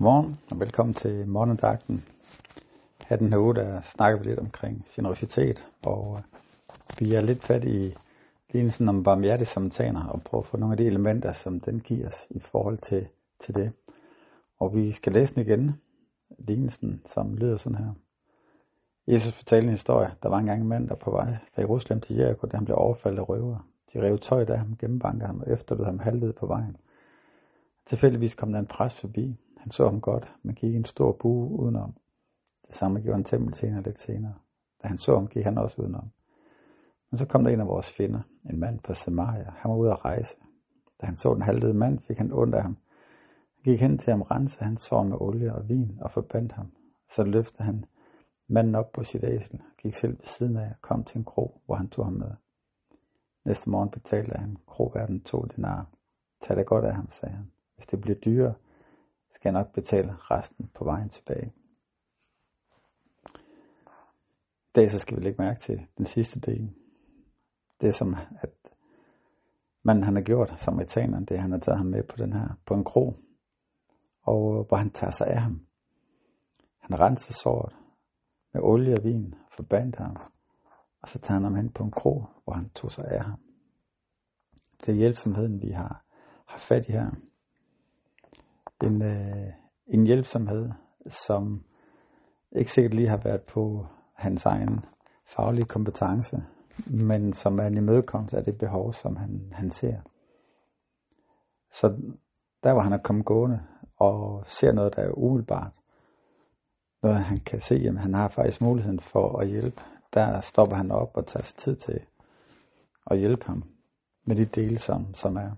Godmorgen og velkommen til morgendagten. Her den her uge, der snakker vi lidt omkring generositet, og øh, vi er lidt fat i lignelsen om barmhjertig samtaler, og prøve at få nogle af de elementer, som den giver os i forhold til, til det. Og vi skal læse den igen, lignelsen, som lyder sådan her. Jesus fortalte en historie. Der var engang en mand, der på vej fra Jerusalem til Jericho, da han blev overfaldet af røver. De rev tøjet af ham, gennembankede ham og efterlod ham halvdød på vejen. Tilfældigvis kom der en præst forbi. Han så ham godt, men gik en stor bue udenom. Det samme gjorde en tempeltjener senere lidt senere. Da han så ham, gik han også udenom. Men så kom der en af vores fjender, en mand fra Samaria. Han var ude at rejse. Da han så den halvdøde mand, fik han ondt af ham. Han gik hen til ham, rense hans sår med olie og vin og forbandt ham. Så løftede han manden op på sit æsel, gik selv ved siden af og kom til en krog, hvor han tog ham med. Næste morgen betalte han krogverden to dinar. Tag det godt af ham, sagde han. Hvis det bliver dyrere, skal jeg nok betale resten på vejen tilbage. I dag så skal vi lægge mærke til den sidste del. Det som, at manden han har gjort, samaritaneren, det han har taget ham med på den her, på en kro, og øh, hvor han tager sig af ham. Han renser såret med olie og vin, forbandt ham, og så tager han ham hen på en kro, hvor han tog sig af ham. Det er hjælpsomheden, vi har, har fat i her en, øh, en hjælpsomhed, som ikke sikkert lige har været på hans egen faglige kompetence, men som er en imødekommelse af det behov, som han, han ser. Så der hvor han er kommet gående og ser noget, der er umiddelbart, noget han kan se, at han har faktisk muligheden for at hjælpe, der stopper han op og tager sig tid til at hjælpe ham med de dele, som, som er.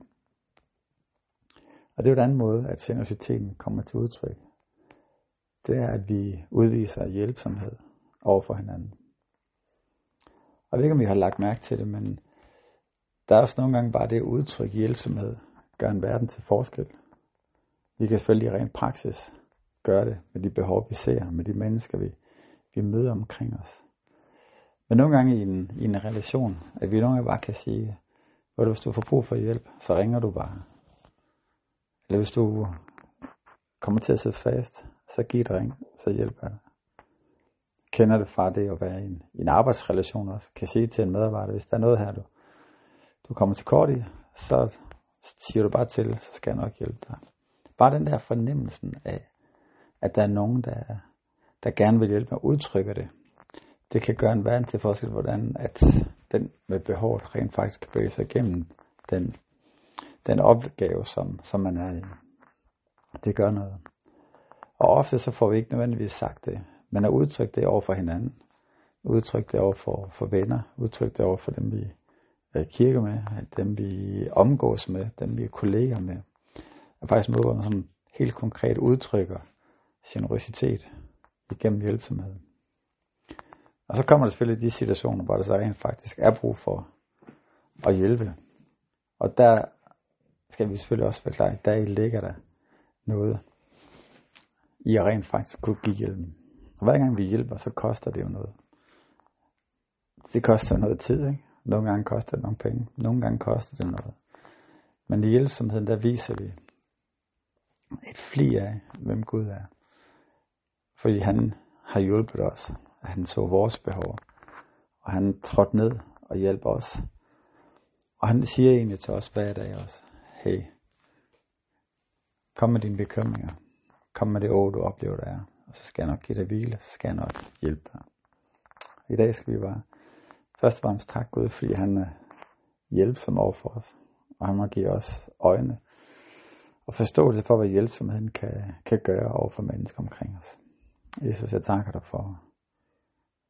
Og det er jo en anden måde, at generositeten kommer til udtryk. Det er, at vi udviser hjælpsomhed over for hinanden. Og jeg ved ikke, om vi har lagt mærke til det, men der er også nogle gange bare det udtryk hjælpsomhed, gør en verden til forskel. Vi kan selvfølgelig i ren praksis gøre det med de behov, vi ser, med de mennesker, vi, vi møder omkring os. Men nogle gange i en, i en relation, at vi nogle gange bare kan sige, hvor du, hvis du får brug for hjælp, så ringer du bare. Eller hvis du kommer til at sidde fast, så giv et ring, så hjælper jeg. Kender det fra det at være i en, i en arbejdsrelation også. Kan sige til en medarbejder, hvis der er noget her, du, du kommer til kort i, så siger du bare til, så skal jeg nok hjælpe dig. Bare den der fornemmelsen af, at der er nogen, der, der gerne vil hjælpe mig, udtrykker det. Det kan gøre en verden til forskel, hvordan at den med behovet rent faktisk kan bevæge sig igennem den den opgave, som, som man er i. Det gør noget. Og ofte så får vi ikke nødvendigvis sagt det, men at udtrykke det over for hinanden, udtrykke det over for, for venner, udtrykke det over for dem, vi øh, er kirke med, dem vi omgås med, dem vi er kolleger med, er faktisk noget, hvor man sådan helt konkret udtrykker generositet igennem hjælpsomhed. Og så kommer der selvfølgelig de situationer, hvor der så rent faktisk er brug for at hjælpe. Og der skal vi selvfølgelig også forklare, at der ligger der noget i at rent faktisk kunne give hjælpen. Og hver gang vi hjælper, så koster det jo noget. Det koster noget tid, ikke? Nogle gange koster det nogle penge, nogle gange koster det noget. Men i hjælpsomheden, der viser vi et fli af, hvem Gud er. Fordi han har hjulpet os, at han så vores behov. Og han trådte ned og hjælper os. Og han siger egentlig til os hver dag også, hey, kom med dine bekymringer. Kom med det år, du oplever, der er. Og så skal jeg nok give dig hvile, så skal jeg nok hjælpe dig. I dag skal vi bare først og fremmest takke Gud, fordi han er hjælpsom over for os. Og han må give os øjne og forståelse for, hvad hjælpsomheden kan, kan gøre over for mennesker omkring os. Jesus, jeg takker dig for,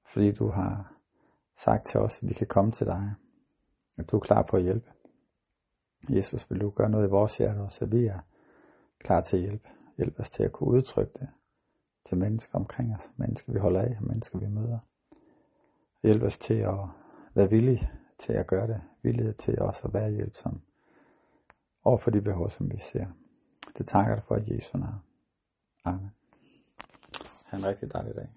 fordi du har sagt til os, at vi kan komme til dig, at du er klar på at hjælpe. Jesus, vil du gøre noget i vores hjerter, så vi er klar til at hjælpe. Hjælp os til at kunne udtrykke det til mennesker omkring os, mennesker vi holder af, mennesker vi møder. Hjælp os til at være villige til at gøre det, villige til også at være hjælpsom over for de behov, som vi ser. Det takker dig for, at Jesus er. Amen. Ha' en rigtig dejlig dag.